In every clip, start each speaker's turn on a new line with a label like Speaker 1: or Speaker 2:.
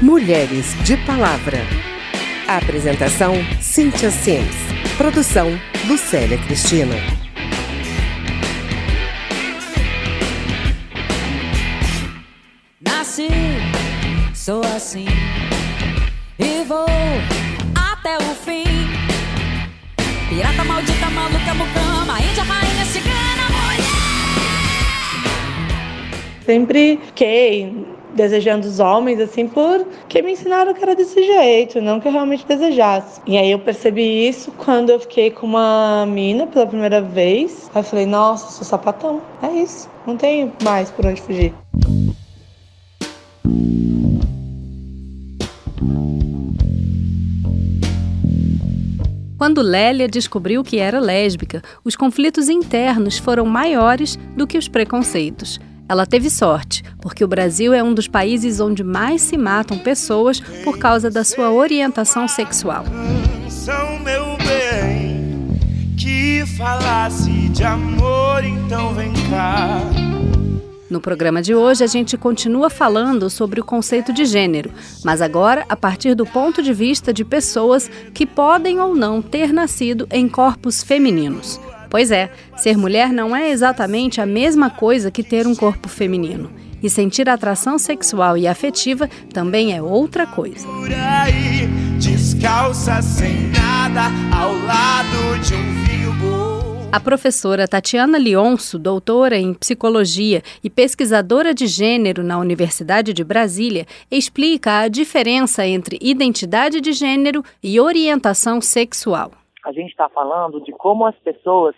Speaker 1: Mulheres de Palavra. apresentação: Cíntia Sims. Produção: Lucélia Cristina.
Speaker 2: Nasci, sou assim e vou até o fim. Pirata maldita, maluca, mucama, índia, rainha, cigana, mulher.
Speaker 3: Sempre fiquei desejando os homens, assim, porque me ensinaram que era desse jeito, não que eu realmente desejasse. E aí eu percebi isso quando eu fiquei com uma mina pela primeira vez. Aí eu falei, nossa, sou sapatão. É isso, não tem mais por onde fugir.
Speaker 4: Quando Lélia descobriu que era lésbica, os conflitos internos foram maiores do que os preconceitos. Ela teve sorte, porque o Brasil é um dos países onde mais se matam pessoas por causa da sua orientação sexual. Meu bem, que falasse de amor, então vem cá. No programa de hoje, a gente continua falando sobre o conceito de gênero, mas agora a partir do ponto de vista de pessoas que podem ou não ter nascido em corpos femininos. Pois é, ser mulher não é exatamente a mesma coisa que ter um corpo feminino. E sentir atração sexual e afetiva também é outra coisa. Por aí, descalça sem nada, ao lado de um. A professora Tatiana Lionso, doutora em psicologia e pesquisadora de gênero na Universidade de Brasília, explica a diferença entre identidade de gênero e orientação sexual
Speaker 5: a gente está falando de como as pessoas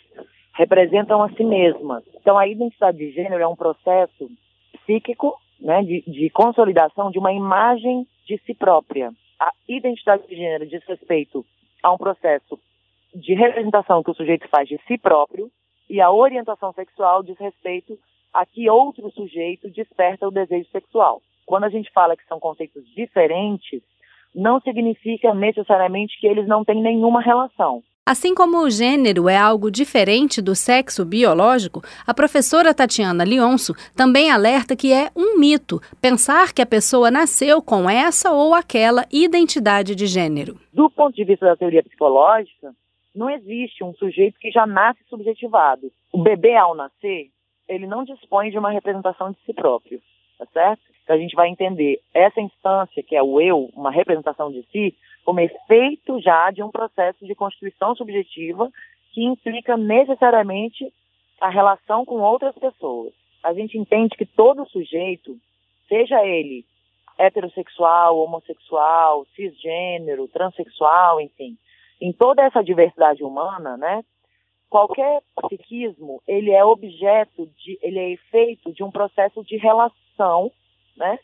Speaker 5: representam a si mesmas. Então, a identidade de gênero é um processo psíquico né, de, de consolidação de uma imagem de si própria. A identidade de gênero diz respeito a um processo de representação que o sujeito faz de si próprio e a orientação sexual diz respeito a que outro sujeito desperta o desejo sexual. Quando a gente fala que são conceitos diferentes, não significa necessariamente que eles não têm nenhuma relação.
Speaker 4: Assim como o gênero é algo diferente do sexo biológico, a professora Tatiana Lionso também alerta que é um mito pensar que a pessoa nasceu com essa ou aquela identidade de gênero.
Speaker 5: Do ponto de vista da teoria psicológica, não existe um sujeito que já nasce subjetivado. O bebê, ao nascer, ele não dispõe de uma representação de si próprio, tá certo? A gente vai entender essa instância, que é o eu, uma representação de si, como efeito já de um processo de constituição subjetiva que implica necessariamente a relação com outras pessoas. A gente entende que todo sujeito, seja ele heterossexual, homossexual, cisgênero, transexual, enfim, em toda essa diversidade humana, né? Qualquer psiquismo, ele é objeto de, ele é efeito de um processo de relação né,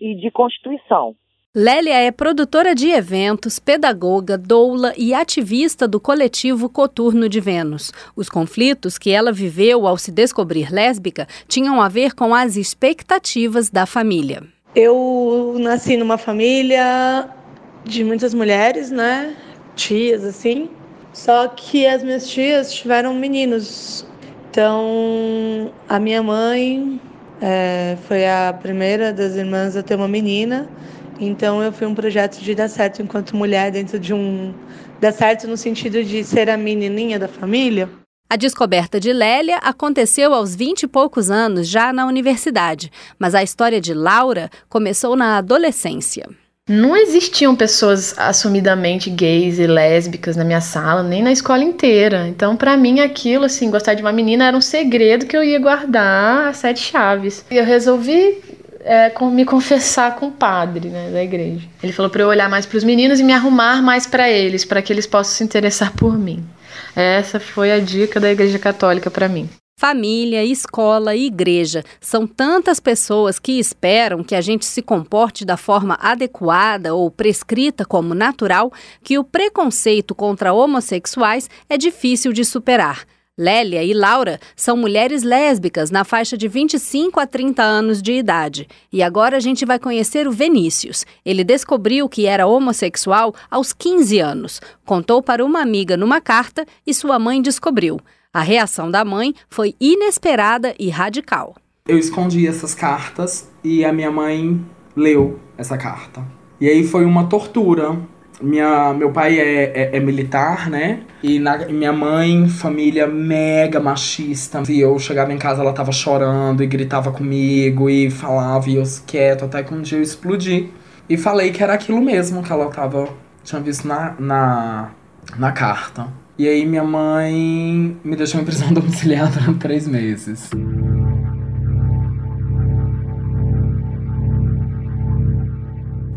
Speaker 5: e de constituição.
Speaker 4: Lélia é produtora de eventos, pedagoga, doula e ativista do coletivo Coturno de Vênus. Os conflitos que ela viveu ao se descobrir lésbica tinham a ver com as expectativas da família.
Speaker 3: Eu nasci numa família de muitas mulheres, né? Tias, assim. Só que as minhas tias tiveram meninos. Então, a minha mãe é, foi a primeira das irmãs a ter uma menina. Então eu fui um projeto de dar certo enquanto mulher dentro de um dar certo no sentido de ser a menininha da família.
Speaker 4: A descoberta de Lélia aconteceu aos 20 e poucos anos, já na universidade, mas a história de Laura começou na adolescência.
Speaker 6: Não existiam pessoas assumidamente gays e lésbicas na minha sala, nem na escola inteira. Então, para mim, aquilo, assim, gostar de uma menina era um segredo que eu ia guardar a sete chaves. E eu resolvi é, com, me confessar com o padre né, da igreja. Ele falou para eu olhar mais para os meninos e me arrumar mais para eles, para que eles possam se interessar por mim. Essa foi a dica da Igreja Católica para mim.
Speaker 4: Família, escola e igreja são tantas pessoas que esperam que a gente se comporte da forma adequada ou prescrita como natural que o preconceito contra homossexuais é difícil de superar. Lélia e Laura são mulheres lésbicas na faixa de 25 a 30 anos de idade. E agora a gente vai conhecer o Vinícius. Ele descobriu que era homossexual aos 15 anos. Contou para uma amiga numa carta e sua mãe descobriu. A reação da mãe foi inesperada e radical.
Speaker 7: Eu escondi essas cartas e a minha mãe leu essa carta. E aí foi uma tortura. Minha, meu pai é, é, é militar, né? E na, minha mãe, família mega machista. E eu chegava em casa, ela tava chorando e gritava comigo e falava, e eu quieto, até que um dia eu explodi. E falei que era aquilo mesmo que ela tava. Tinha visto na, na, na carta. E aí minha mãe me deixou em prisão domiciliar durante três meses.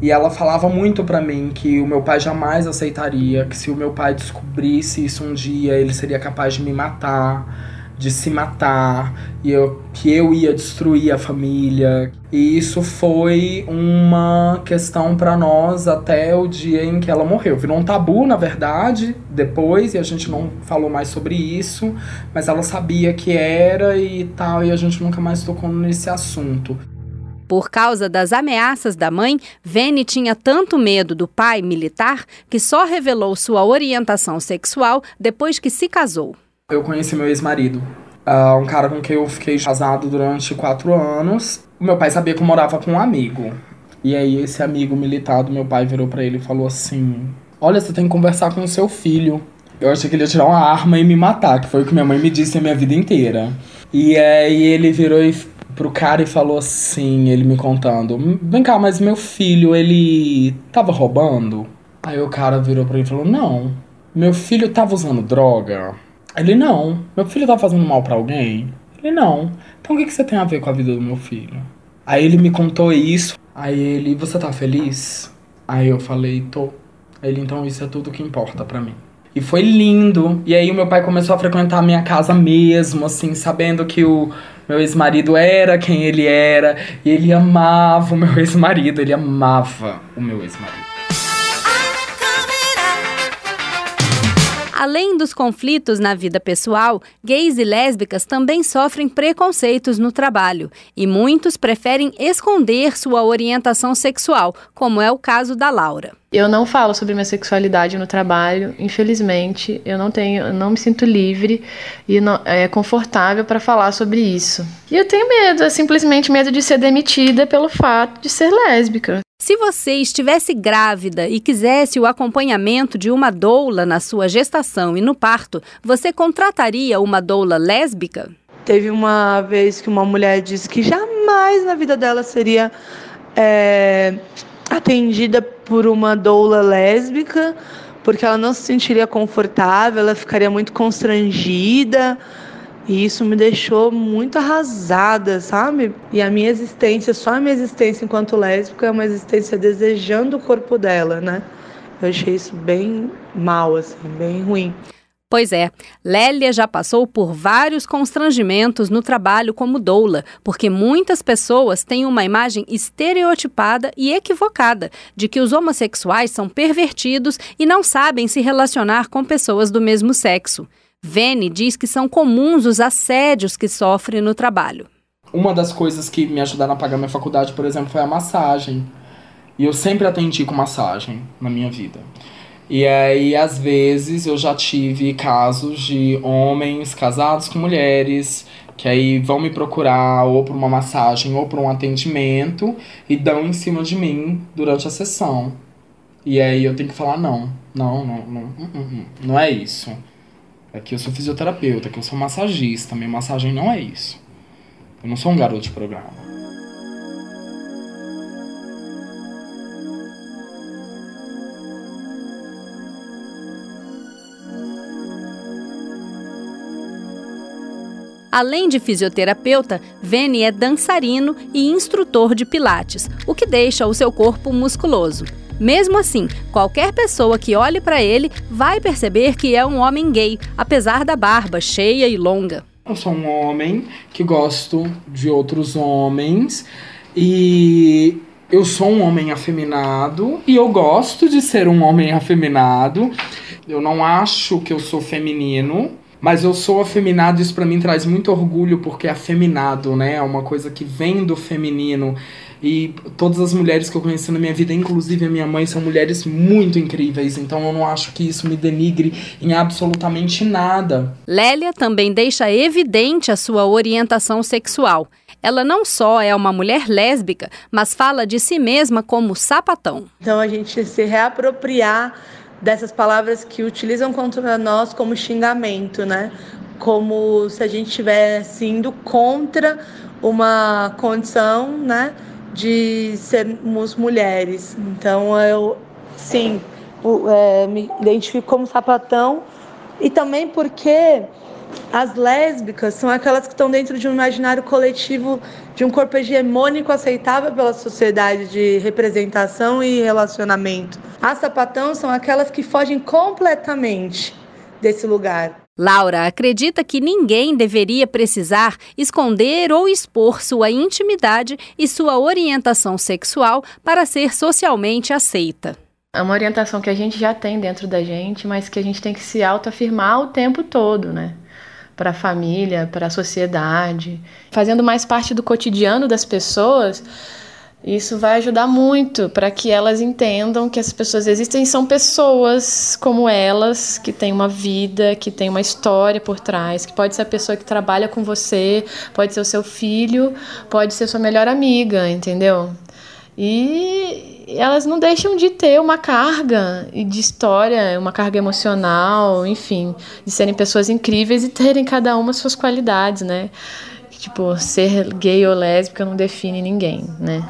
Speaker 7: E ela falava muito para mim que o meu pai jamais aceitaria, que se o meu pai descobrisse isso um dia, ele seria capaz de me matar, de se matar, e eu, que eu ia destruir a família. E isso foi uma questão para nós até o dia em que ela morreu. Virou um tabu, na verdade, depois, e a gente não falou mais sobre isso, mas ela sabia que era e tal, e a gente nunca mais tocou nesse assunto.
Speaker 4: Por causa das ameaças da mãe, Vene tinha tanto medo do pai militar que só revelou sua orientação sexual depois que se casou.
Speaker 7: Eu conheci meu ex-marido, uh, um cara com quem eu fiquei casado durante quatro anos. O meu pai sabia que eu morava com um amigo. E aí esse amigo militar do meu pai virou para ele e falou assim: Olha, você tem que conversar com o seu filho. Eu achei que ele ia tirar uma arma e me matar, que foi o que minha mãe me disse a minha vida inteira. E aí ele virou e pro cara e falou assim, ele me contando: Vem cá, mas meu filho, ele tava roubando? Aí o cara virou pra ele e falou: Não, meu filho tava usando droga? Ele: Não, meu filho tá fazendo mal para alguém? Ele: Não, então o que, que você tem a ver com a vida do meu filho? Aí ele me contou isso. Aí ele: Você tá feliz? Aí eu falei: Tô. Aí ele: Então isso é tudo que importa para mim. E foi lindo. E aí o meu pai começou a frequentar a minha casa mesmo, assim, sabendo que o meu ex-marido era quem ele era. E ele amava o meu ex-marido, ele amava o meu ex-marido.
Speaker 4: Além dos conflitos na vida pessoal, gays e lésbicas também sofrem preconceitos no trabalho e muitos preferem esconder sua orientação sexual, como é o caso da Laura.
Speaker 6: Eu não falo sobre minha sexualidade no trabalho, infelizmente. Eu não tenho, eu não me sinto livre e não, é confortável para falar sobre isso. E eu tenho medo, é simplesmente medo de ser demitida pelo fato de ser lésbica.
Speaker 4: Se você estivesse grávida e quisesse o acompanhamento de uma doula na sua gestação e no parto, você contrataria uma doula lésbica?
Speaker 3: Teve uma vez que uma mulher disse que jamais na vida dela seria é, atendida por uma doula lésbica, porque ela não se sentiria confortável, ela ficaria muito constrangida. E isso me deixou muito arrasada, sabe? E a minha existência, só a minha existência enquanto lésbica é uma existência desejando o corpo dela, né? Eu achei isso bem mal, assim, bem ruim.
Speaker 4: Pois é, Lélia já passou por vários constrangimentos no trabalho como doula, porque muitas pessoas têm uma imagem estereotipada e equivocada de que os homossexuais são pervertidos e não sabem se relacionar com pessoas do mesmo sexo. Vene diz que são comuns os assédios que sofre no trabalho.
Speaker 7: Uma das coisas que me ajudaram a pagar minha faculdade, por exemplo, foi a massagem. E eu sempre atendi com massagem na minha vida. E aí, às vezes, eu já tive casos de homens casados com mulheres que aí vão me procurar ou por uma massagem ou por um atendimento e dão em cima de mim durante a sessão. E aí eu tenho que falar: não, não, não, não, não, não é isso. Aqui eu sou fisioterapeuta, aqui eu sou massagista, minha massagem não é isso. Eu não sou um garoto de programa.
Speaker 4: Além de fisioterapeuta, Vene é dançarino e instrutor de pilates, o que deixa o seu corpo musculoso. Mesmo assim, qualquer pessoa que olhe para ele vai perceber que é um homem gay, apesar da barba cheia e longa.
Speaker 7: Eu sou um homem que gosto de outros homens e eu sou um homem afeminado e eu gosto de ser um homem afeminado. Eu não acho que eu sou feminino, mas eu sou afeminado, isso para mim traz muito orgulho porque afeminado, né, é uma coisa que vem do feminino. E todas as mulheres que eu conheci na minha vida, inclusive a minha mãe, são mulheres muito incríveis. Então eu não acho que isso me denigre em absolutamente nada.
Speaker 4: Lélia também deixa evidente a sua orientação sexual. Ela não só é uma mulher lésbica, mas fala de si mesma como sapatão.
Speaker 3: Então a gente se reapropriar dessas palavras que utilizam contra nós como xingamento, né? Como se a gente estivesse indo contra uma condição, né? De sermos mulheres. Então eu, sim, é, me identifico como sapatão e também porque as lésbicas são aquelas que estão dentro de um imaginário coletivo de um corpo hegemônico aceitável pela sociedade de representação e relacionamento. As sapatão são aquelas que fogem completamente desse lugar.
Speaker 4: Laura acredita que ninguém deveria precisar esconder ou expor sua intimidade e sua orientação sexual para ser socialmente aceita.
Speaker 6: É uma orientação que a gente já tem dentro da gente, mas que a gente tem que se autoafirmar o tempo todo, né? Para a família, para a sociedade. Fazendo mais parte do cotidiano das pessoas, isso vai ajudar muito para que elas entendam que as pessoas existem são pessoas como elas, que têm uma vida, que tem uma história por trás, que pode ser a pessoa que trabalha com você, pode ser o seu filho, pode ser sua melhor amiga, entendeu? E elas não deixam de ter uma carga de história, uma carga emocional, enfim, de serem pessoas incríveis e terem cada uma suas qualidades, né? Tipo, ser gay ou lésbica não define ninguém, né?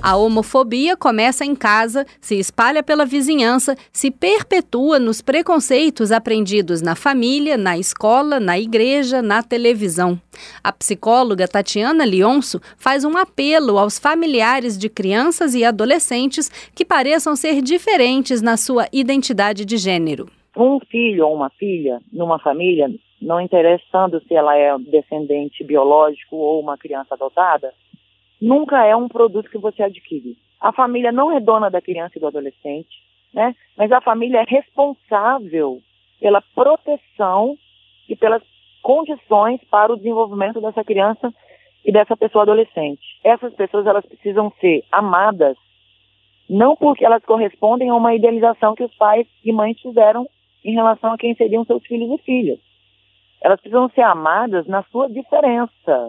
Speaker 4: A homofobia começa em casa, se espalha pela vizinhança, se perpetua nos preconceitos aprendidos na família, na escola, na igreja, na televisão. A psicóloga Tatiana Lionso faz um apelo aos familiares de crianças e adolescentes que pareçam ser diferentes na sua identidade de gênero.
Speaker 5: Um filho ou uma filha numa família, não interessando se ela é descendente biológico ou uma criança adotada, nunca é um produto que você adquire. A família não é dona da criança e do adolescente, né? Mas a família é responsável pela proteção e pelas condições para o desenvolvimento dessa criança e dessa pessoa adolescente. Essas pessoas elas precisam ser amadas não porque elas correspondem a uma idealização que os pais e mães fizeram em relação a quem seriam seus filhos e filhas. Elas precisam ser amadas na sua diferença.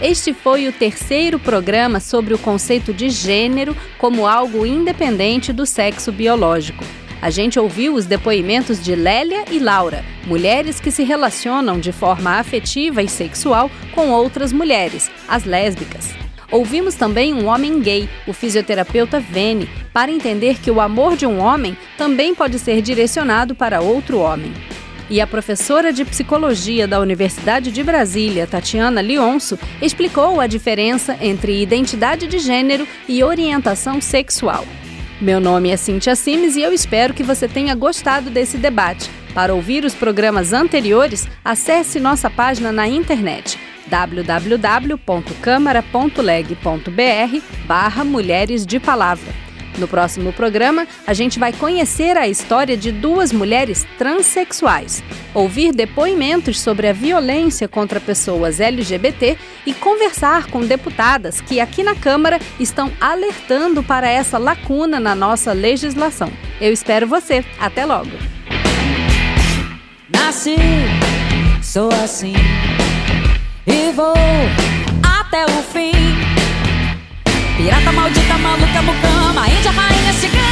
Speaker 4: Este foi o terceiro programa sobre o conceito de gênero como algo independente do sexo biológico. A gente ouviu os depoimentos de Lélia e Laura, mulheres que se relacionam de forma afetiva e sexual com outras mulheres, as lésbicas. Ouvimos também um homem gay, o fisioterapeuta Vene, para entender que o amor de um homem também pode ser direcionado para outro homem e a professora de psicologia da Universidade de Brasília, Tatiana Lionso, explicou a diferença entre identidade de gênero e orientação sexual. Meu nome é Cintia Simes e eu espero que você tenha gostado desse debate. Para ouvir os programas anteriores, acesse nossa página na internet www.câmara.leg.br barra Mulheres de Palavra. No próximo programa, a gente vai conhecer a história de duas mulheres transexuais, ouvir depoimentos sobre a violência contra pessoas LGBT e conversar com deputadas que aqui na Câmara estão alertando para essa lacuna na nossa legislação. Eu espero você. Até logo.
Speaker 2: Nasci, sou assim e vou até o fim. Pirata maldita, maluca, mucama, índia, rainha, cigana.